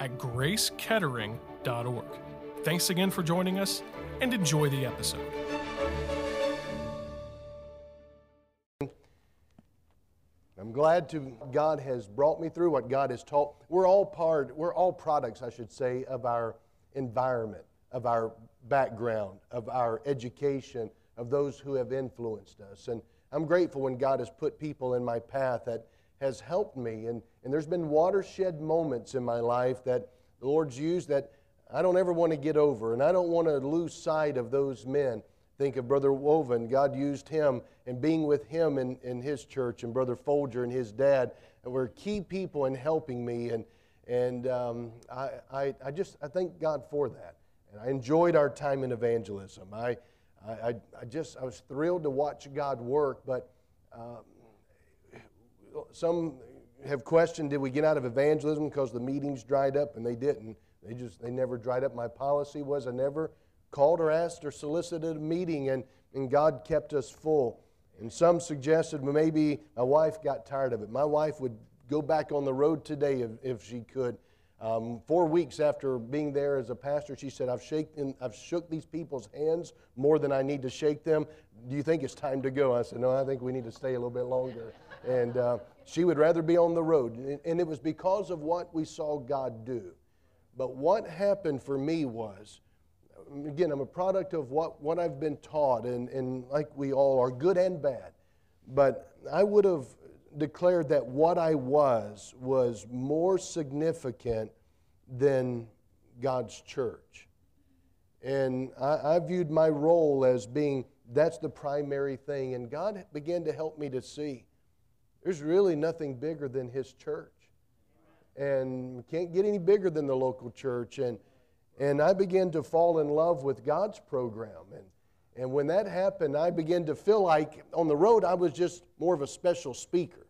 at gracekettering.org. Thanks again for joining us and enjoy the episode. I'm glad to God has brought me through what God has taught. We're all part, we're all products, I should say, of our environment, of our background, of our education, of those who have influenced us. And I'm grateful when God has put people in my path that has helped me. And, and there's been watershed moments in my life that the Lord's used that I don't ever want to get over, and I don't want to lose sight of those men. Think of Brother Woven. God used him and being with him in, in his church, and Brother Folger and his dad were key people in helping me. And, and um, I, I, I just I thank God for that. And I enjoyed our time in evangelism. I, I, I just I was thrilled to watch God work, but um, some have questioned did we get out of evangelism because the meetings dried up and they didn't they just they never dried up my policy was i never called or asked or solicited a meeting and, and god kept us full and some suggested well, maybe my wife got tired of it my wife would go back on the road today if, if she could um, four weeks after being there as a pastor, she said, I've, shaken, I've shook these people's hands more than I need to shake them. Do you think it's time to go? I said, No, I think we need to stay a little bit longer. And uh, she would rather be on the road. And it was because of what we saw God do. But what happened for me was, again, I'm a product of what, what I've been taught, and, and like we all are, good and bad. But I would have declared that what I was was more significant than God's church. And I, I, viewed my role as being that's the primary thing. And God began to help me to see there's really nothing bigger than His church. And can't get any bigger than the local church. And, and I began to fall in love with God's program. And, and when that happened, I began to feel like on the road I was just more of a special speaker.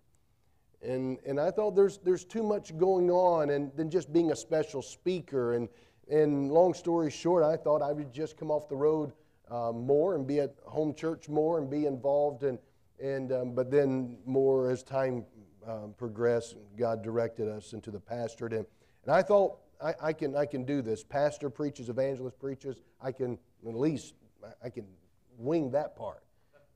And, and I thought there's, there's too much going on and than just being a special speaker. And, and long story short, I thought I would just come off the road uh, more and be at home church more and be involved in and, um, but then more as time um, progressed, God directed us into the pastorate. And, and I thought, I, I, can, I can do this. Pastor preaches, evangelist preaches. I can at least, I can wing that part.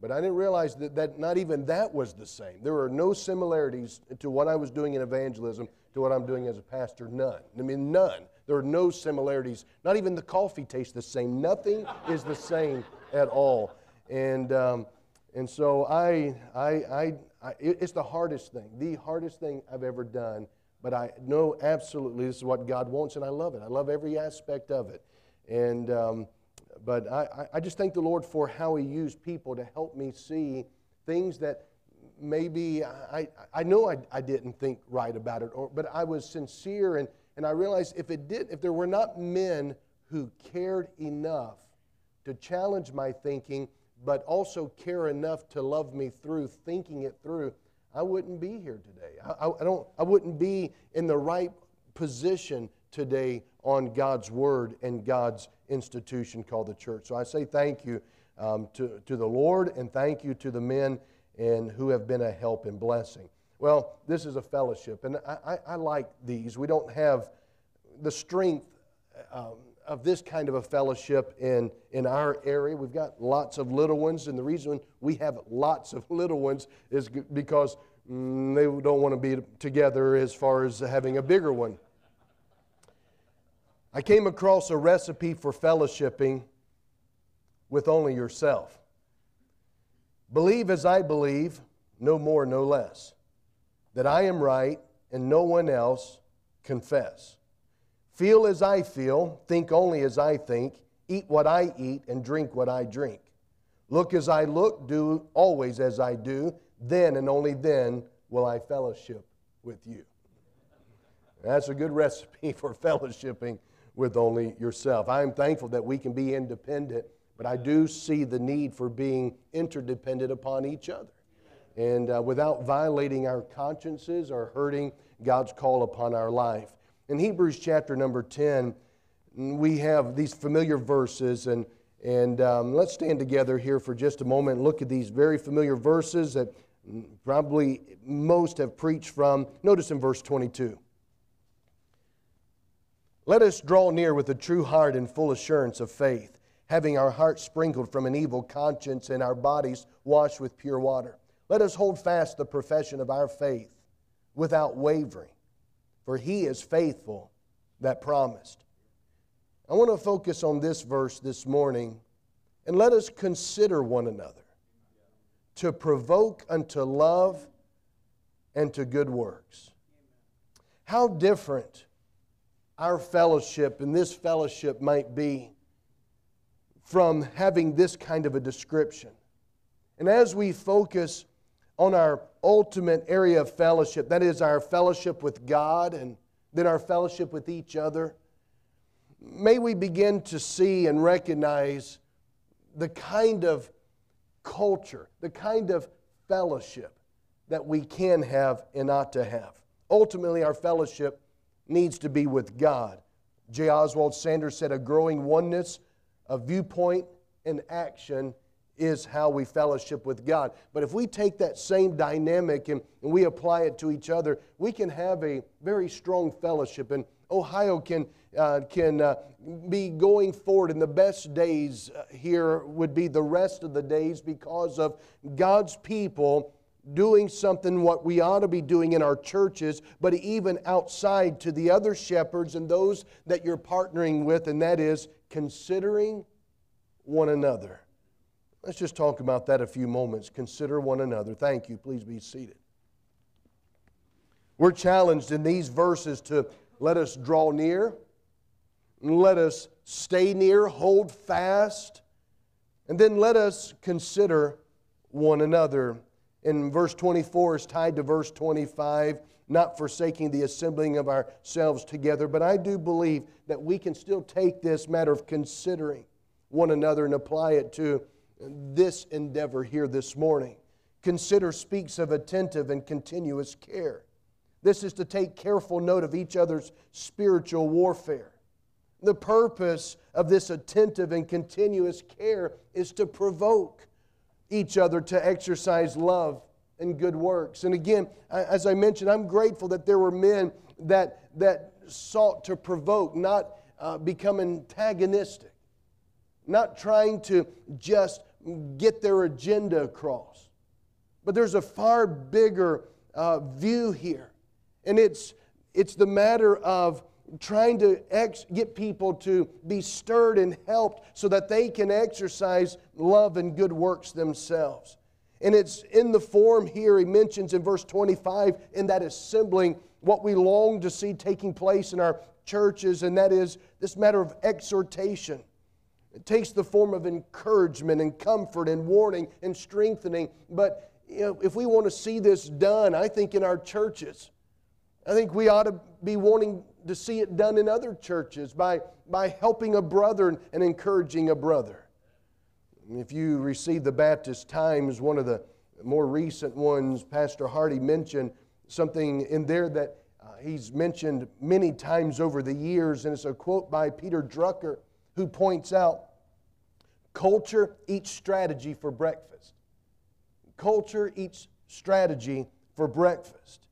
But I didn't realize that, that not even that was the same. There are no similarities to what I was doing in evangelism to what I'm doing as a pastor. None. I mean, none. There are no similarities. Not even the coffee tastes the same. Nothing is the same at all. And um, and so I, I, I, I, it's the hardest thing, the hardest thing I've ever done. But I know absolutely this is what God wants, and I love it. I love every aspect of it. And, um, but I, I just thank the Lord for how He used people to help me see things that maybe I, I know I, I didn't think right about it, or, but I was sincere, and, and I realized if it did, if there were not men who cared enough to challenge my thinking, but also care enough to love me through thinking it through, I wouldn't be here today. I, I, don't, I wouldn't be in the right position today on God's word and God's institution called the church. So I say thank you um, to, to the Lord and thank you to the men and who have been a help and blessing. Well, this is a fellowship, and I, I, I like these. We don't have the strength um, of this kind of a fellowship in, in our area. We've got lots of little ones, and the reason we have lots of little ones is because mm, they don't want to be together as far as having a bigger one. I came across a recipe for fellowshipping with only yourself. Believe as I believe, no more, no less, that I am right and no one else confess. Feel as I feel, think only as I think, eat what I eat, and drink what I drink. Look as I look, do always as I do, then and only then will I fellowship with you. That's a good recipe for fellowshipping with only yourself. I am thankful that we can be independent, but I do see the need for being interdependent upon each other. And uh, without violating our consciences or hurting God's call upon our life. In Hebrews chapter number 10, we have these familiar verses, and, and um, let's stand together here for just a moment and look at these very familiar verses that probably most have preached from. Notice in verse 22. Let us draw near with a true heart and full assurance of faith, having our hearts sprinkled from an evil conscience and our bodies washed with pure water. Let us hold fast the profession of our faith without wavering, for he is faithful that promised. I want to focus on this verse this morning, and let us consider one another to provoke unto love and to good works. How different our fellowship and this fellowship might be from having this kind of a description. And as we focus on our ultimate area of fellowship, that is our fellowship with God and then our fellowship with each other, may we begin to see and recognize the kind of culture, the kind of fellowship that we can have and ought to have. Ultimately, our fellowship needs to be with God. J. Oswald Sanders said, A growing oneness of viewpoint and action is how we fellowship with God. But if we take that same dynamic and, and we apply it to each other, we can have a very strong fellowship. And Ohio can, uh, can uh, be going forward, and the best days uh, here would be the rest of the days because of God's people doing something what we ought to be doing in our churches, but even outside to the other shepherds and those that you're partnering with, and that is considering one another. Let's just talk about that a few moments. Consider one another. Thank you. Please be seated. We're challenged in these verses to let us draw near, let us stay near, hold fast, and then let us consider one another And verse 24 is tied to verse 25, not forsaking the assembling of ourselves together. But I do believe that we can still take this matter of considering one another and apply it to this endeavor here this morning. Consider speaks of attentive and continuous care. This is to take careful note of each other's spiritual warfare. The purpose of this attentive and continuous care is to provoke each other to exercise love and good works. And again, as I mentioned, I'm grateful that there were men that, that sought to provoke, not uh, become antagonistic, not trying to just get their agenda across. But there's a far bigger uh, view here. And it's, it's the matter of trying to ex- get people to be stirred and helped so that they can exercise love and good works themselves. And it's in the form here, he mentions in verse 25, in that assembling what we long to see taking place in our churches, and that is this matter of exhortation. It takes the form of encouragement and comfort and warning and strengthening. But you know, if we want to see this done, I think in our churches, I think we ought to be wanting to see it done in other churches by, by helping a brother and encouraging a brother. If you receive the Baptist Times, one of the more recent ones, Pastor Hardy mentioned something in there that uh, he's mentioned many times over the years, and it's a quote by Peter Drucker who points out culture eats strategy for breakfast. Culture eats strategy for breakfast.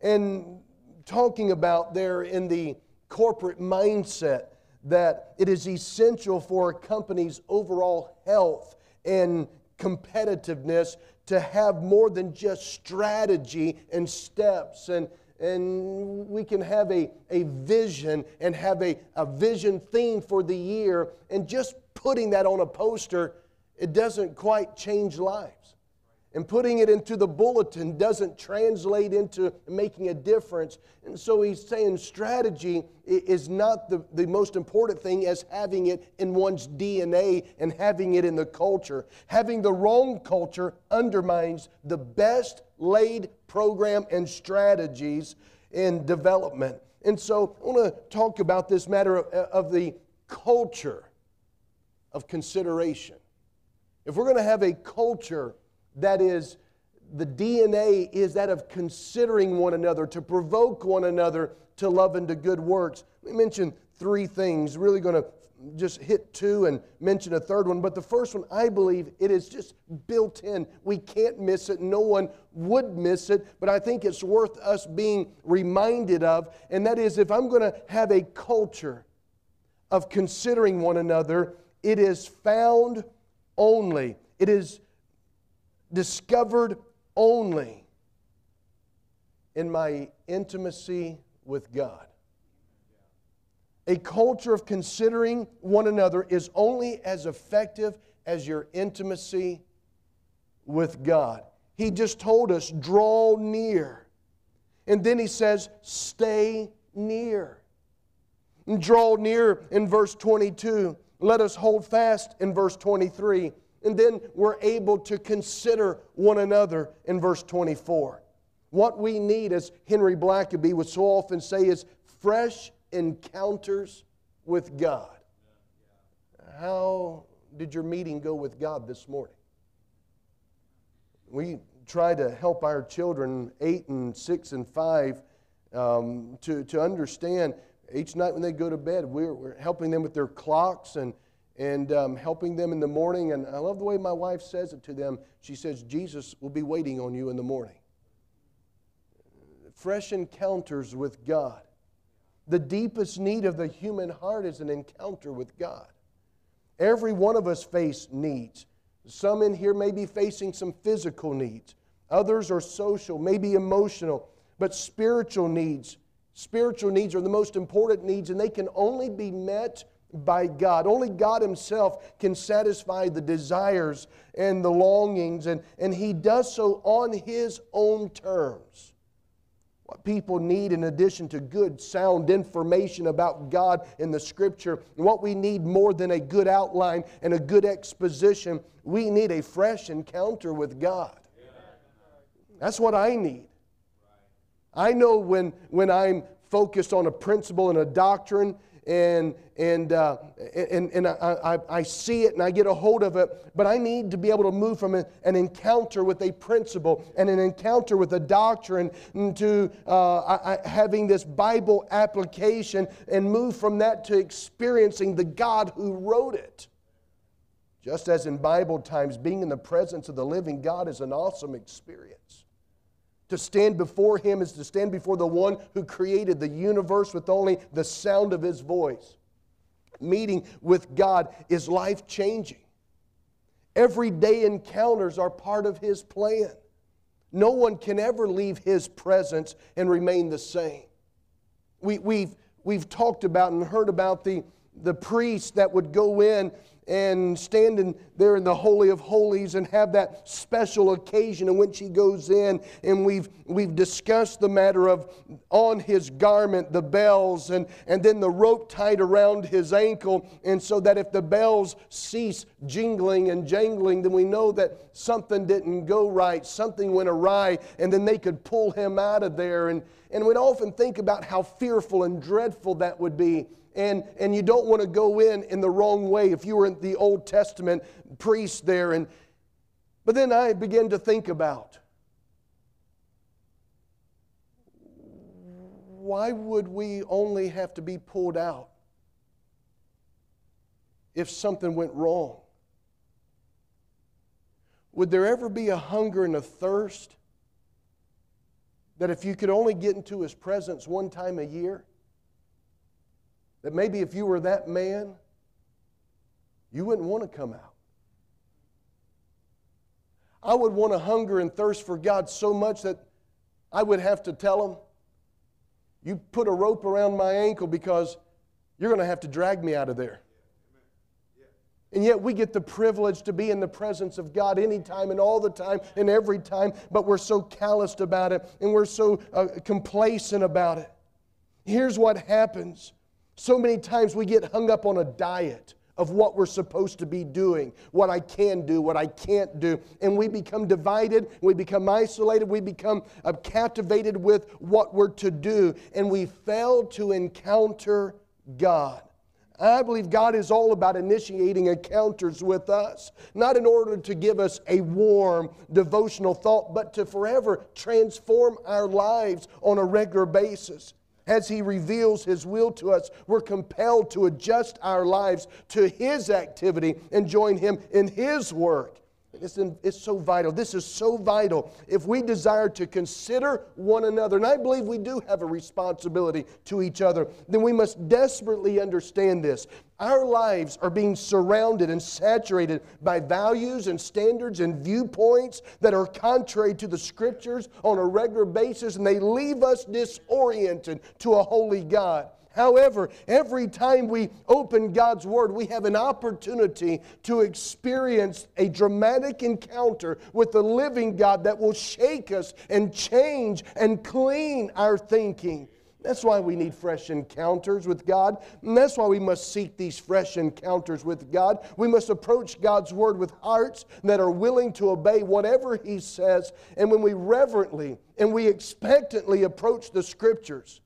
And talking about there in the corporate mindset that it is essential for a company's overall health and competitiveness to have more than just strategy and steps and and we can have a, a vision and have a, a vision theme for the year. And just putting that on a poster it doesn't quite change lives and putting it into the bulletin doesn't translate into making a difference. And so he's saying strategy is not the, the most important thing as having it in one's DNA and having it in the culture. Having the wrong culture undermines the best laid program and strategies in development. And so I want to talk about this matter of, of the culture of consideration. If we're going to have a culture that is, the DNA is that of considering one another, to provoke one another to love and to good works. We mentioned three things, really going to just hit two and mention a third one. But the first one, I believe it is just built in. We can't miss it. No one would miss it. But I think it's worth us being reminded of. And that is if I'm going to have a culture of considering one another, it is found only, it is discovered only in my intimacy with God. A culture of considering one another is only as effective as your intimacy with God. He just told us, draw near. And then he says, stay near. And draw near in verse 22. Let us hold fast in verse 23. And then we're able to consider one another in verse 24. What we need, as Henry Blackaby would so often say, is fresh encounters with God. How did your meeting go with God this morning? We try to help our children, eight and six and five, um, to, to understand each night when they go to bed, we're, we're helping them with their clocks and, and um, helping them in the morning. And I love the way my wife says it to them. She says, Jesus will be waiting on you in the morning. Fresh encounters with God. The deepest need of the human heart is an encounter with God. Every one of us face needs. Some in here may be facing some physical needs. Others are social, maybe emotional, but spiritual needs. Spiritual needs are the most important needs, and they can only be met by God. Only God Himself can satisfy the desires and the longings, and, and He does so on His own terms. What people need, in addition to good, sound information about God in the Scripture, and what we need more than a good outline and a good exposition, we need a fresh encounter with God. That's what I need. I know when, when I'm focused on a principle and a doctrine and, and, uh, and, and I, I, I, see it and I get a hold of it, but I need to be able to move from a, an encounter with a principle and an encounter with a doctrine to uh, I, having this Bible application and move from that to experiencing the God who wrote it. Just as in Bible times, being in the presence of the living God is an awesome experience. To stand before Him is to stand before the one who created the universe with only the sound of His voice. Meeting with God is life changing. Everyday encounters are part of His plan. No one can ever leave His presence and remain the same. We, we've, we've talked about and heard about the, the priest that would go in and standing there in the Holy of Holies and have that special occasion in which he goes in. And we've, we've discussed the matter of on his garment, the bells, and, and then the rope tied around his ankle. And so that if the bells cease jingling and jangling, then we know that something didn't go right, something went awry, and then they could pull him out of there. And, and we'd often think about how fearful and dreadful that would be and, and you don't want to go in in the wrong way if you were in the Old Testament priest there. And, but then I began to think about why would we only have to be pulled out if something went wrong? Would there ever be a hunger and a thirst that if you could only get into His presence one time a year? That maybe if you were that man, you wouldn't want to come out. I would want to hunger and thirst for God so much that I would have to tell him, You put a rope around my ankle because you're going to have to drag me out of there. And yet we get the privilege to be in the presence of God anytime and all the time and every time, but we're so calloused about it and we're so uh, complacent about it. Here's what happens so many times we get hung up on a diet of what we're supposed to be doing, what I can do, what I can't do. And we become divided, we become isolated, we become uh, captivated with what we're to do, and we fail to encounter God. I believe God is all about initiating encounters with us, not in order to give us a warm devotional thought, but to forever transform our lives on a regular basis. As He reveals His will to us, we're compelled to adjust our lives to His activity and join Him in His work. It's, in, it's so vital. This is so vital. If we desire to consider one another, and I believe we do have a responsibility to each other, then we must desperately understand this. Our lives are being surrounded and saturated by values and standards and viewpoints that are contrary to the Scriptures on a regular basis, and they leave us disoriented to a holy God. However, every time we open God's Word, we have an opportunity to experience a dramatic encounter with the living God that will shake us and change and clean our thinking. That's why we need fresh encounters with God. And that's why we must seek these fresh encounters with God. We must approach God's Word with hearts that are willing to obey whatever He says. And when we reverently and we expectantly approach the Scriptures,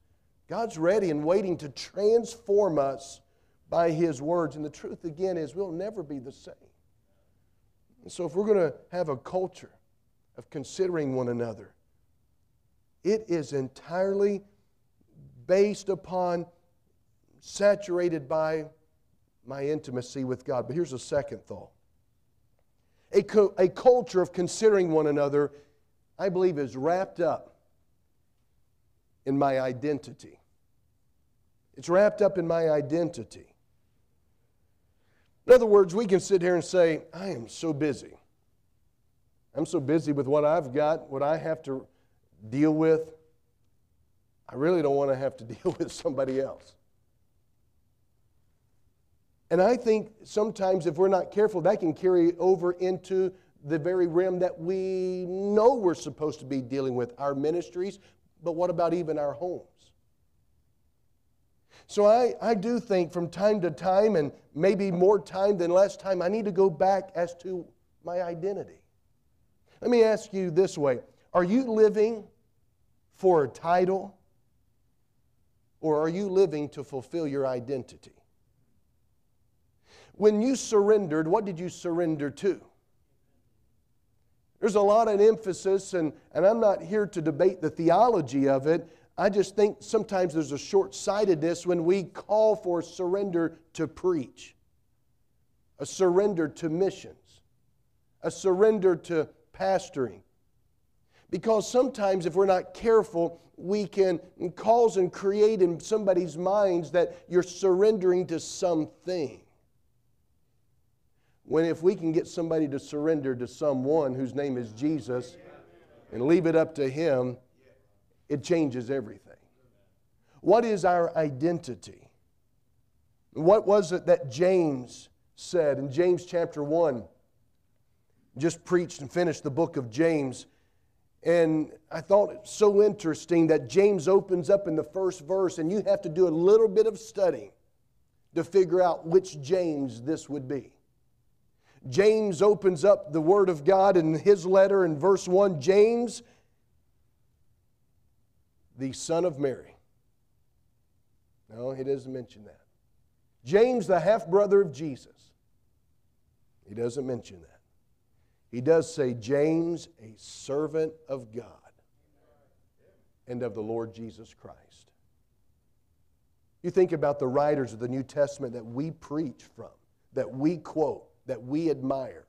God's ready and waiting to transform us by His words. And the truth, again, is we'll never be the same. And so, if we're going to have a culture of considering one another, it is entirely based upon, saturated by my intimacy with God. But here's a second thought a, co- a culture of considering one another, I believe, is wrapped up in my identity. It's wrapped up in my identity. In other words, we can sit here and say, I am so busy. I'm so busy with what I've got, what I have to deal with. I really don't want to have to deal with somebody else. And I think sometimes if we're not careful, that can carry over into the very realm that we know we're supposed to be dealing with our ministries, but what about even our homes? So I, I do think from time to time, and maybe more time than less time, I need to go back as to my identity. Let me ask you this way Are you living for a title, or are you living to fulfill your identity? When you surrendered, what did you surrender to? There's a lot of emphasis, and, and I'm not here to debate the theology of it. I just think sometimes there's a short sightedness when we call for surrender to preach, a surrender to missions, a surrender to pastoring. Because sometimes, if we're not careful, we can cause and create in somebody's minds that you're surrendering to something. When if we can get somebody to surrender to someone whose name is Jesus and leave it up to Him, it changes everything. What is our identity? What was it that James said in James chapter 1? Just preached and finished the book of James. And I thought it so interesting that James opens up in the first verse, and you have to do a little bit of study to figure out which James this would be. James opens up the Word of God in his letter in verse 1 James, the son of Mary. No, he doesn't mention that. James, the half brother of Jesus. He doesn't mention that. He does say, James, a servant of God and of the Lord Jesus Christ. You think about the writers of the New Testament that we preach from, that we quote, that we admire.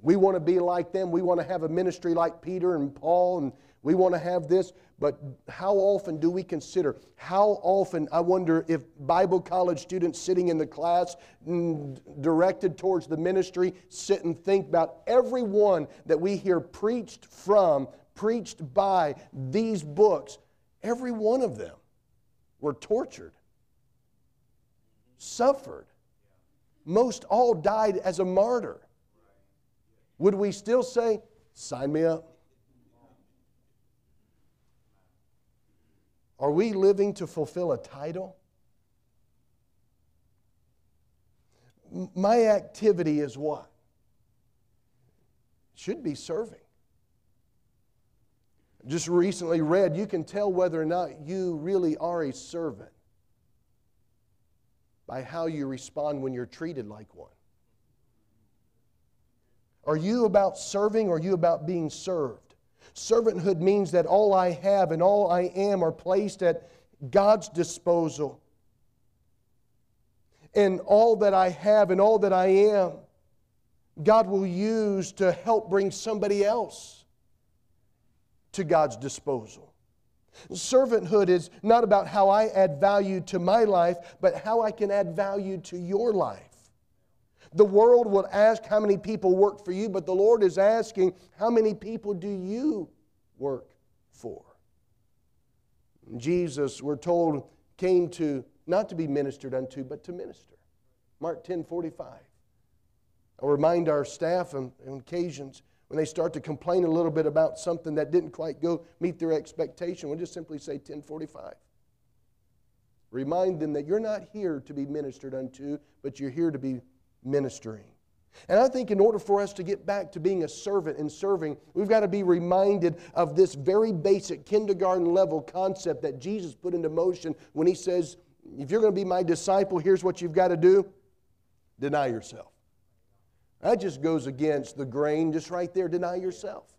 We want to be like them. We want to have a ministry like Peter and Paul, and we want to have this. But how often do we consider? How often, I wonder if Bible college students sitting in the class mm, directed towards the ministry sit and think about every one that we hear preached from, preached by these books. Every one of them were tortured, suffered. Most all died as a martyr. Would we still say, sign me up? Are we living to fulfill a title? my activity is what? Should be serving. Just recently read, you can tell whether or not you really are a servant by how you respond when you're treated like one. Are you about serving or are you about being served? Servanthood means that all I have and all I am are placed at God's disposal. And all that I have and all that I am, God will use to help bring somebody else to God's disposal. Servanthood is not about how I add value to my life, but how I can add value to your life. The world will ask how many people work for you, but the Lord is asking how many people do you work for? Jesus, we're told, came to not to be ministered unto, but to minister. Mark 10 45. I'll remind our staff on, on occasions when they start to complain a little bit about something that didn't quite go meet their expectation, we'll just simply say 1045. Remind them that you're not here to be ministered unto, but you're here to be ministering. And I think in order for us to get back to being a servant and serving, we've got to be reminded of this very basic kindergarten level concept that Jesus put into motion when he says, If you're going to be my disciple, here's what you've got to do deny yourself. That just goes against the grain, just right there, deny yourself.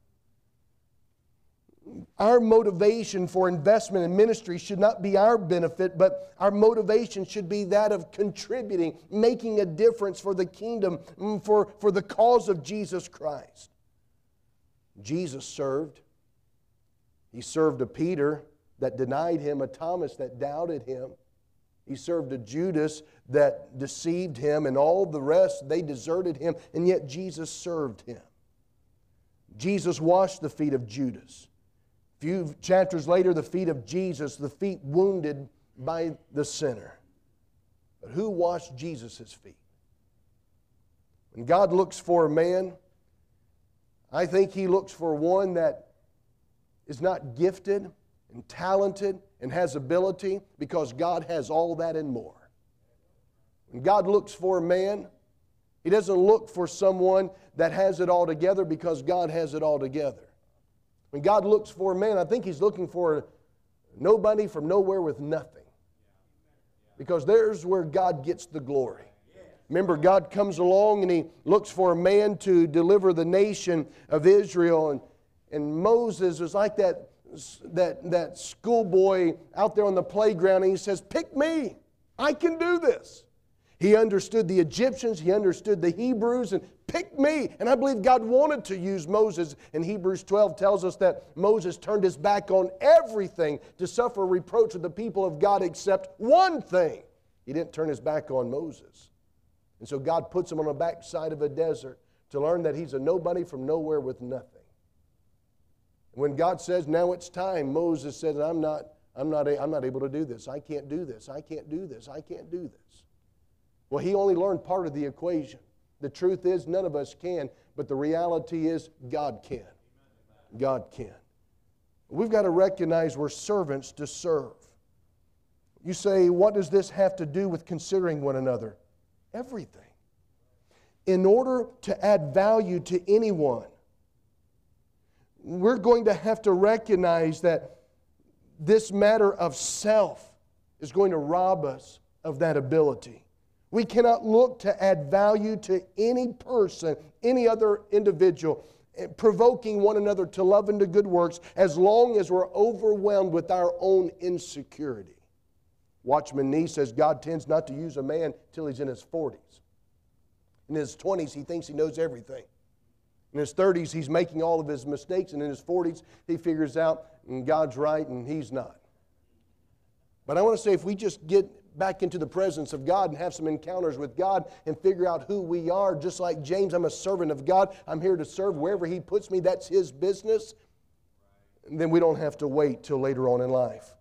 Our motivation for investment in ministry should not be our benefit, but our motivation should be that of contributing, making a difference for the kingdom, mm, for, for the cause of Jesus Christ. Jesus served. He served a Peter that denied him, a Thomas that doubted him. He served a Judas that deceived him, and all the rest, they deserted him, and yet Jesus served him. Jesus washed the feet of Judas few chapters later, the feet of Jesus, the feet wounded by the sinner. But who washed Jesus' feet? When God looks for a man, I think He looks for one that is not gifted and talented and has ability because God has all that and more. When God looks for a man, He doesn't look for someone that has it all together because God has it all together. When God looks for a man, I think He's looking for nobody from nowhere with nothing. Because there's where God gets the glory. Remember, God comes along and He looks for a man to deliver the nation of Israel. And, and Moses was like that, that, that schoolboy out there on the playground, and he says, Pick me. I can do this. He understood the Egyptians, he understood the Hebrews, and picked me. And I believe God wanted to use Moses. And Hebrews 12 tells us that Moses turned his back on everything to suffer reproach with the people of God except one thing. He didn't turn his back on Moses. And so God puts him on the backside of a desert to learn that he's a nobody from nowhere with nothing. When God says, now it's time, Moses says, I'm not, I'm not, I'm not able to do this. I can't do this. I can't do this. I can't do this. Well, he only learned part of the equation. The truth is, none of us can, but the reality is, God can. God can. We've got to recognize we're servants to serve. You say, what does this have to do with considering one another? Everything. In order to add value to anyone, we're going to have to recognize that this matter of self is going to rob us of that ability. We cannot look to add value to any person, any other individual, eh, provoking one another to love and to good works as long as we're overwhelmed with our own insecurity. Watchman Nee says God tends not to use a man till he's in his 40s. In his 20s, he thinks he knows everything. In his 30s, he's making all of his mistakes, and in his 40s, he figures out God's right and he's not. But I want to say if we just get back into the presence of God and have some encounters with God and figure out who we are. Just like James, I'm a servant of God. I'm here to serve wherever He puts me. That's His business. And then we don't have to wait till later on in life.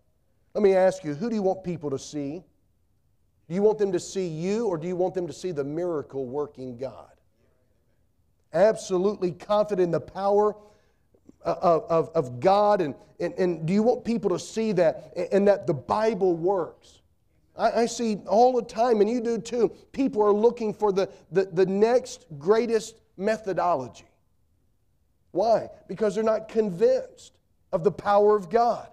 Let me ask you who do you want people to see? Do you want them to see you or do you want them to see the miracle working God? Absolutely confident in the power uh, of, of, of God, and, and, and do you want people to see that and that the Bible works? I, I, see all the time, and you do too, people are looking for the, the, the next greatest methodology. Why? Because they're not convinced of the power of God.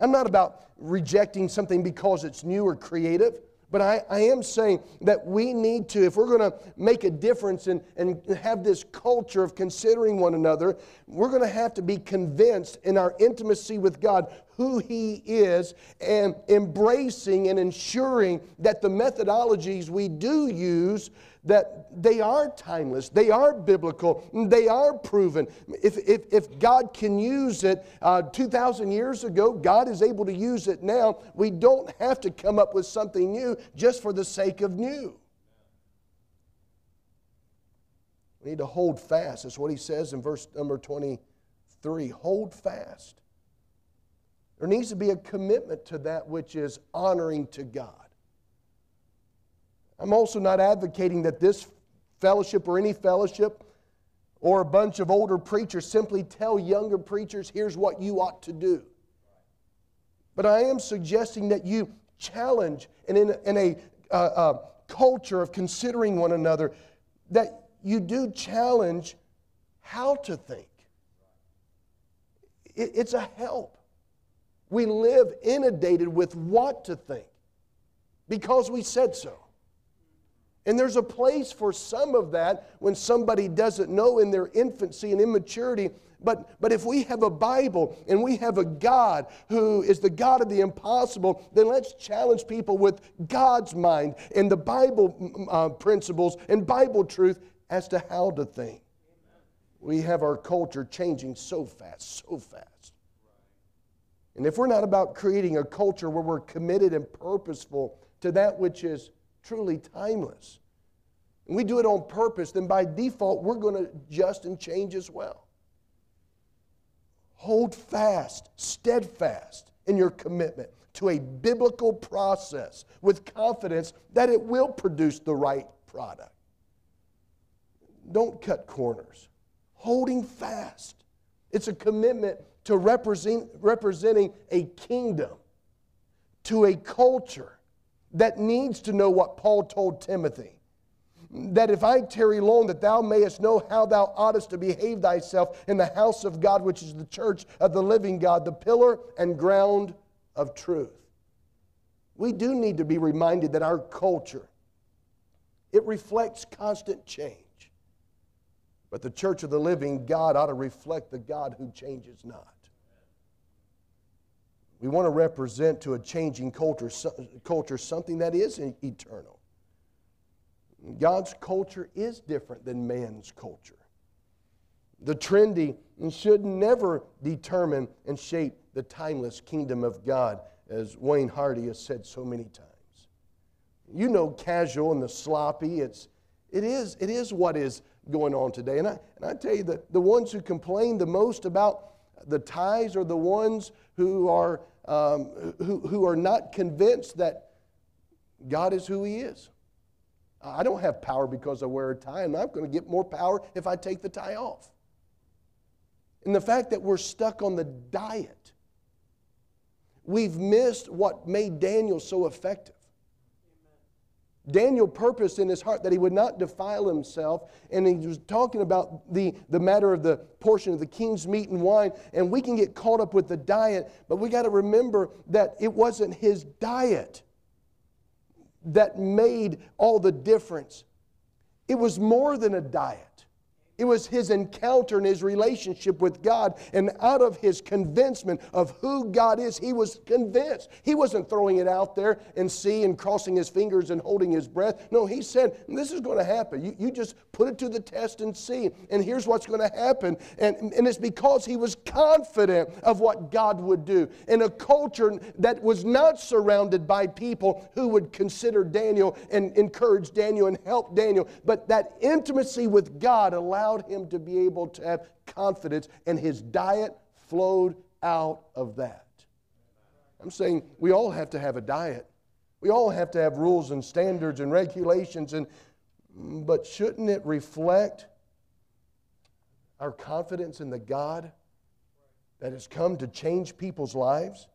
I'm not about rejecting something because it's new or creative. But I, I am saying that we need to, if we're going to make a difference and, and have this culture of considering one another, we're going to have to be convinced in our intimacy with God who He is and embracing and ensuring that the methodologies we do use that they are timeless, they are biblical, they are proven. If, if, if God can use it uh, 2,000 years ago, God is able to use it now. We don't have to come up with something new just for the sake of new. We need to hold fast. That's what he says in verse number 23. Hold fast. There needs to be a commitment to that which is honoring to God. I'm also not advocating that this fellowship or any fellowship or a bunch of older preachers simply tell younger preachers, here's what you ought to do. But I am suggesting that you challenge and in, in a uh, uh, culture of considering one another, that you do challenge how to think. It, it's a help. We live inundated with what to think because we said so. And there's a place for some of that when somebody doesn't know in their infancy and immaturity. But, but if we have a Bible and we have a God who is the God of the impossible, then let's challenge people with God's mind and the Bible uh, principles and Bible truth as to how to think. We have our culture changing so fast, so fast. And if we're not about creating a culture where we're committed and purposeful to that which is truly timeless, and we do it on purpose, then by default, we're going to adjust and change as well. Hold fast, steadfast in your commitment to a biblical process with confidence that it will produce the right product. Don't cut corners. Holding fast. It's a commitment to represent, representing a kingdom, to a culture that needs to know what Paul told Timothy. That if I tarry long, that thou mayest know how thou oughtest to behave thyself in the house of God, which is the church of the living God, the pillar and ground of truth. We do need to be reminded that our culture, it reflects constant change. But the church of the living God ought to reflect the God who changes not. We want to represent to a changing culture, culture something that is eternal. God's culture is different than man's culture. The trendy should never determine and shape the timeless kingdom of God, as Wayne Hardy has said so many times. You know, casual and the sloppy, it's, it, is, it is what is going on today. And I, and I tell you, that the ones who complain the most about the ties are the ones who are um, who, who are not convinced that God is who He is. I don't have power because I wear a tie. And I'm going to get more power if I take the tie off. And the fact that we're stuck on the diet, we've missed what made Daniel so effective. Daniel purposed in his heart that he would not defile himself, and he was talking about the, the matter of the portion of the king's meat and wine. And we can get caught up with the diet, but we got to remember that it wasn't his diet that made all the difference. It was more than a diet. It was his encounter and his relationship with God. And out of his convincement of who God is, he was convinced. He wasn't throwing it out there and see and crossing his fingers and holding his breath. No, he said, This is going to happen. You, you just put it to the test and see. And here's what's going to happen. And, and it's because he was confident of what God would do. In a culture that was not surrounded by people who would consider Daniel and encourage Daniel and help Daniel, but that intimacy with God allowed allowed him to be able to have confidence, and his diet flowed out of that. I'm saying we all have to have a diet. We all have to have rules and standards and regulations, and, but shouldn't it reflect our confidence in the God that has come to change people's lives?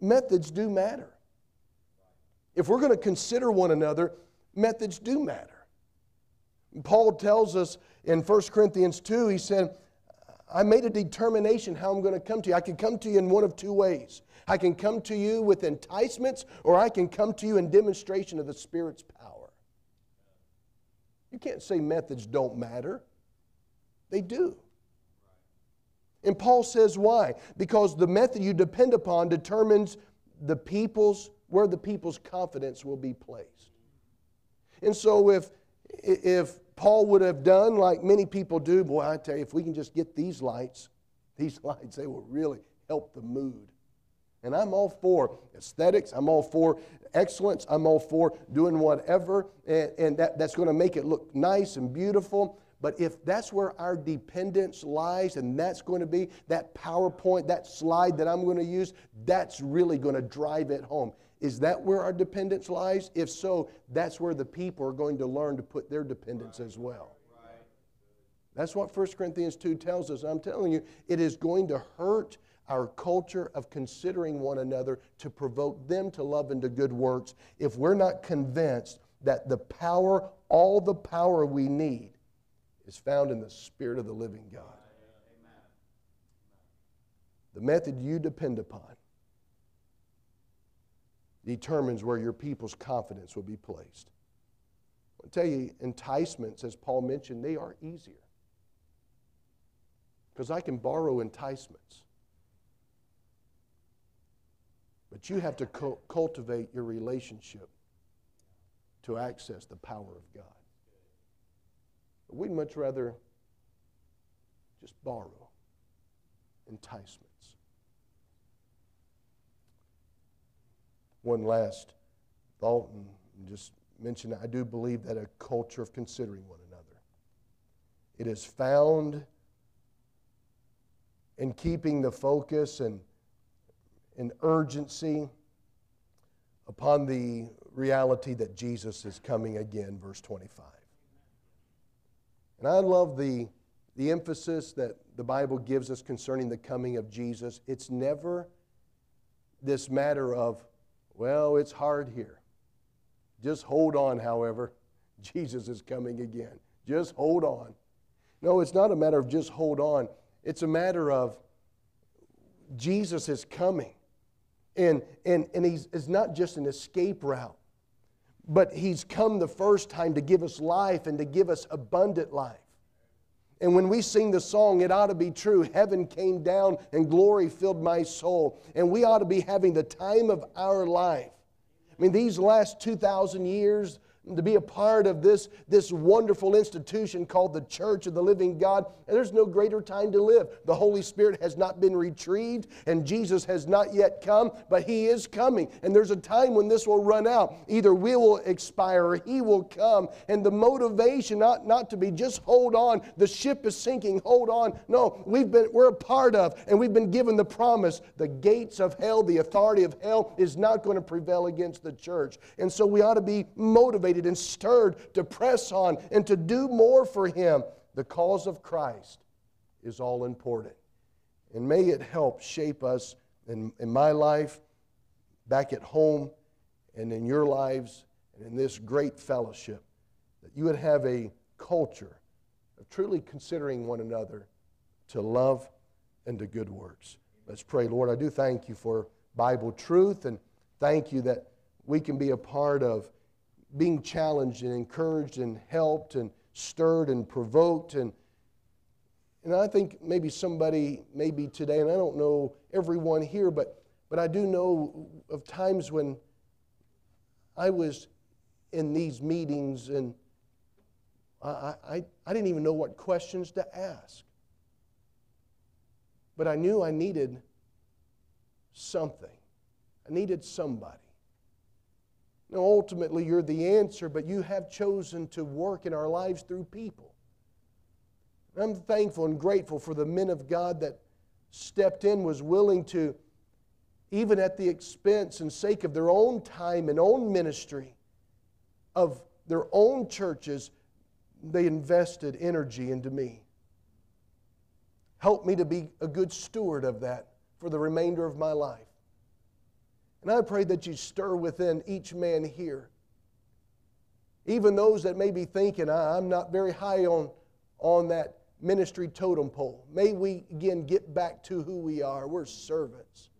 Methods do matter. If we're going to consider one another, methods do matter. Paul tells us in 1 Corinthians 2, he said, I made a determination how I'm going to come to you. I can come to you in one of two ways. I can come to you with enticements, or I can come to you in demonstration of the Spirit's power. You can't say methods don't matter, they do. And Paul says why? Because the method you depend upon determines the people's where the people's confidence will be placed. And so if if Paul would have done like many people do, boy, I tell you, if we can just get these lights, these lights, they will really help the mood. And I'm all for aesthetics. I'm all for excellence. I'm all for doing whatever, and, and that, that's going to make it look nice and beautiful. But if that's where our dependence lies, and that's going to be that PowerPoint, that slide that I'm going to use, that's really going to drive it home. Is that where our dependence lies? If so, that's where the people are going to learn to put their dependence as well. That's what 1 Corinthians 2 tells us. I'm telling you, it is going to hurt our culture of considering one another to provoke them to love and to good works if we're not convinced that the power, all the power we need, is found in the Spirit of the living God. The method you depend upon determines where your people's confidence will be placed. I'll tell you, enticements, as Paul mentioned, they are easier. Because I can borrow enticements. But you have to cu- cultivate your relationship to access the power of God. But we'd much rather just borrow enticements. One last thought, and just mention I do believe that a culture of considering one another. It is found in keeping the focus and, and urgency upon the reality that Jesus is coming again, verse 25. And I love the, the emphasis that the Bible gives us concerning the coming of Jesus. It's never this matter of, well, it's hard here. Just hold on, however. Jesus is coming again. Just hold on. No, it's not a matter of just hold on. It's a matter of Jesus is coming. And, and, and he's it's not just an escape route, but he's come the first time to give us life and to give us abundant life. And when we sing the song, it ought to be true. Heaven came down and glory filled my soul. And we ought to be having the time of our life. I mean, these last 2,000 years, to be a part of this, this wonderful institution called the Church of the Living God. And there's no greater time to live. The Holy Spirit has not been retrieved, and Jesus has not yet come, but He is coming. And there's a time when this will run out. Either we will expire or He will come. And the motivation not, not to be just hold on, the ship is sinking, hold on. No, we've been, we're a part of, and we've been given the promise the gates of hell, the authority of hell is not going to prevail against the church. And so we ought to be motivated motivated and stirred to press on and to do more for Him. The cause of Christ is all important. And may it help shape us in, in my life, back at home, and in your lives, and in this great fellowship, that you would have a culture of truly considering one another to love and to good works. Let's pray. Lord, I do thank you for Bible truth and thank you that we can be a part of being challenged and encouraged and helped and stirred and provoked and and I think maybe somebody maybe today and I don't know everyone here but but I do know of times when I was in these meetings and I, I, I didn't even know what questions to ask. But I knew I needed something. I needed somebody. Now, ultimately, you're the answer, but you have chosen to work in our lives through people. I'm thankful and grateful for the men of God that stepped in, was willing to, even at the expense and sake of their own time and own ministry, of their own churches, they invested energy into me. Help me to be a good steward of that for the remainder of my life. And I pray that you stir within each man here. Even those that may be thinking, I'm not very high on, on that ministry totem pole. May we again get back to who we are. We're servants.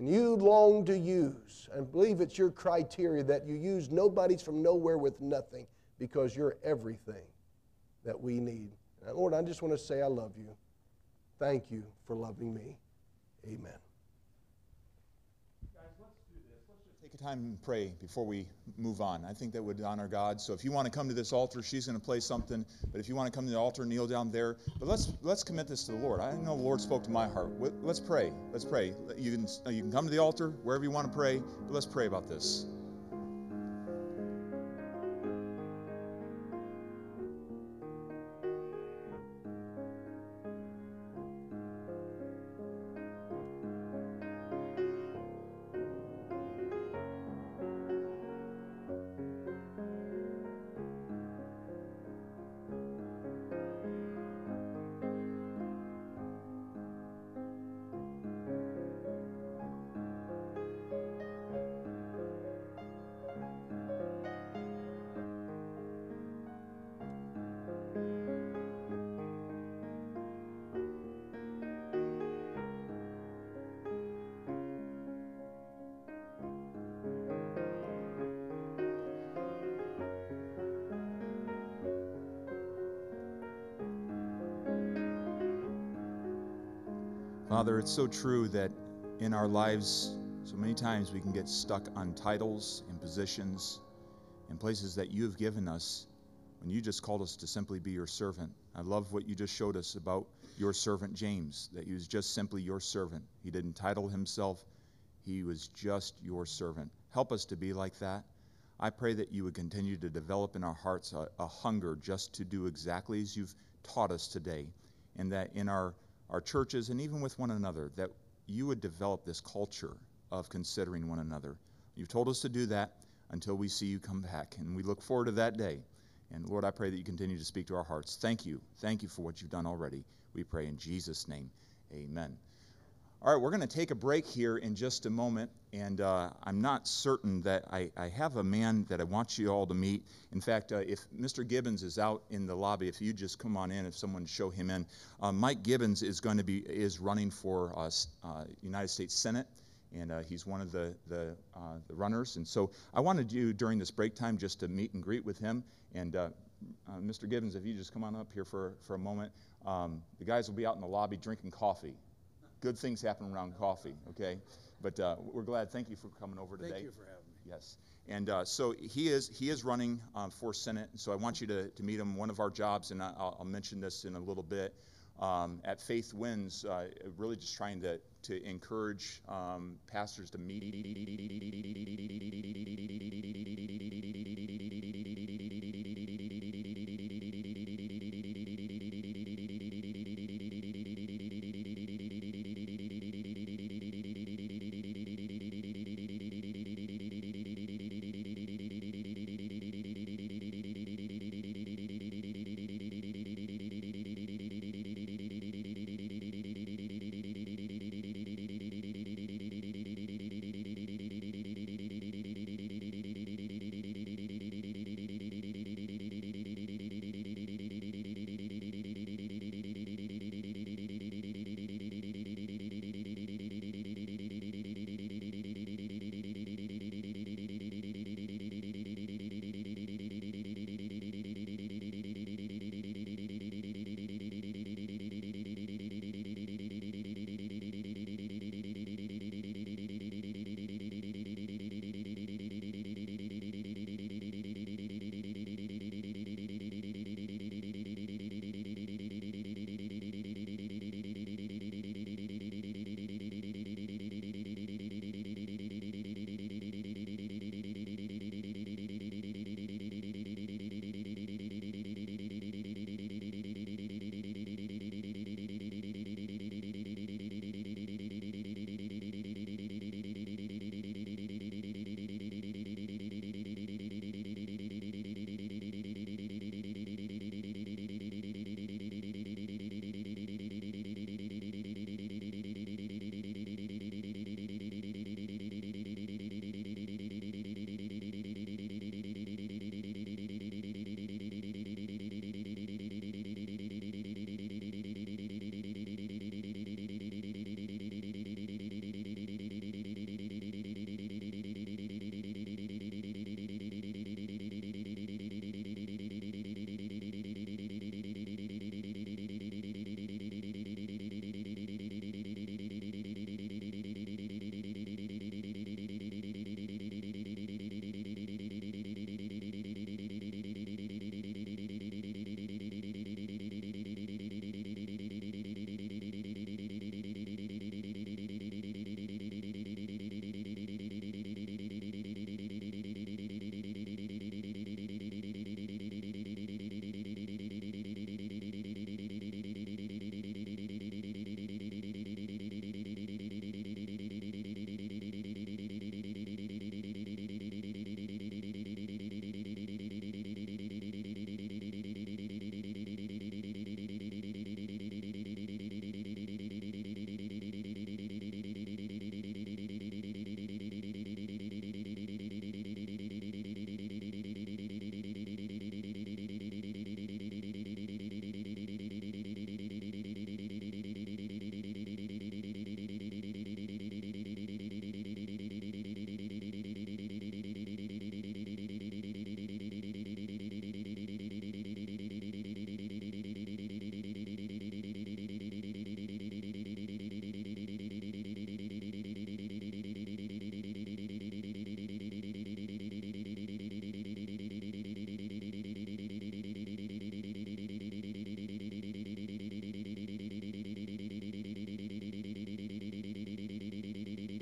And you long to use, and believe it's your criteria that you use nobody's from nowhere with nothing because you're everything that we need. Lord, I just want to say I love you. Thank you for loving me. Amen. Take a time and pray before we move on. I think that would honor God. So if you want to come to this altar, she's going to play something. But if you want to come to the altar, kneel down there. But let's let's commit this to the Lord. I know the Lord spoke to my heart. Let's pray. Let's pray. You can you can come to the altar wherever you want to pray. But let's pray about this. Father, it's so true that in our lives, so many times we can get stuck on titles and positions and places that you have given us when you just called us to simply be your servant. I love what you just showed us about your servant James, that he was just simply your servant. He didn't title himself, he was just your servant. Help us to be like that. I pray that you would continue to develop in our hearts a, a hunger just to do exactly as you've taught us today, and that in our our churches, and even with one another, that you would develop this culture of considering one another. You've told us to do that until we see you come back, and we look forward to that day. And Lord, I pray that you continue to speak to our hearts. Thank you. Thank you for what you've done already. We pray in Jesus' name. Amen. All right, we're going to take a break here in just a moment, and uh, I'm not certain that I, I, have a man that I want you all to meet. In fact, uh, if Mr. Gibbons is out in the lobby, if you just come on in, if someone show him in, uh, Mike Gibbons is going to be is running for uh, uh, United States Senate, and uh, he's one of the the, the, runners. And so I wanted you during this break time just to meet and greet with him. And Mr. Gibbons, if you just come on up here for for a moment, um, the guys will be out in the lobby drinking coffee good things happen around coffee, okay? But uh, we're glad. Thank you for coming over today. Thank you for having me. Yes. And uh, so he is he is running um, for Senate. And so I want you to, to meet him. One of our jobs, and I'll, I'll mention this in a little bit, um, at Faith Wins, uh, really just trying to, to encourage um, pastors to meet.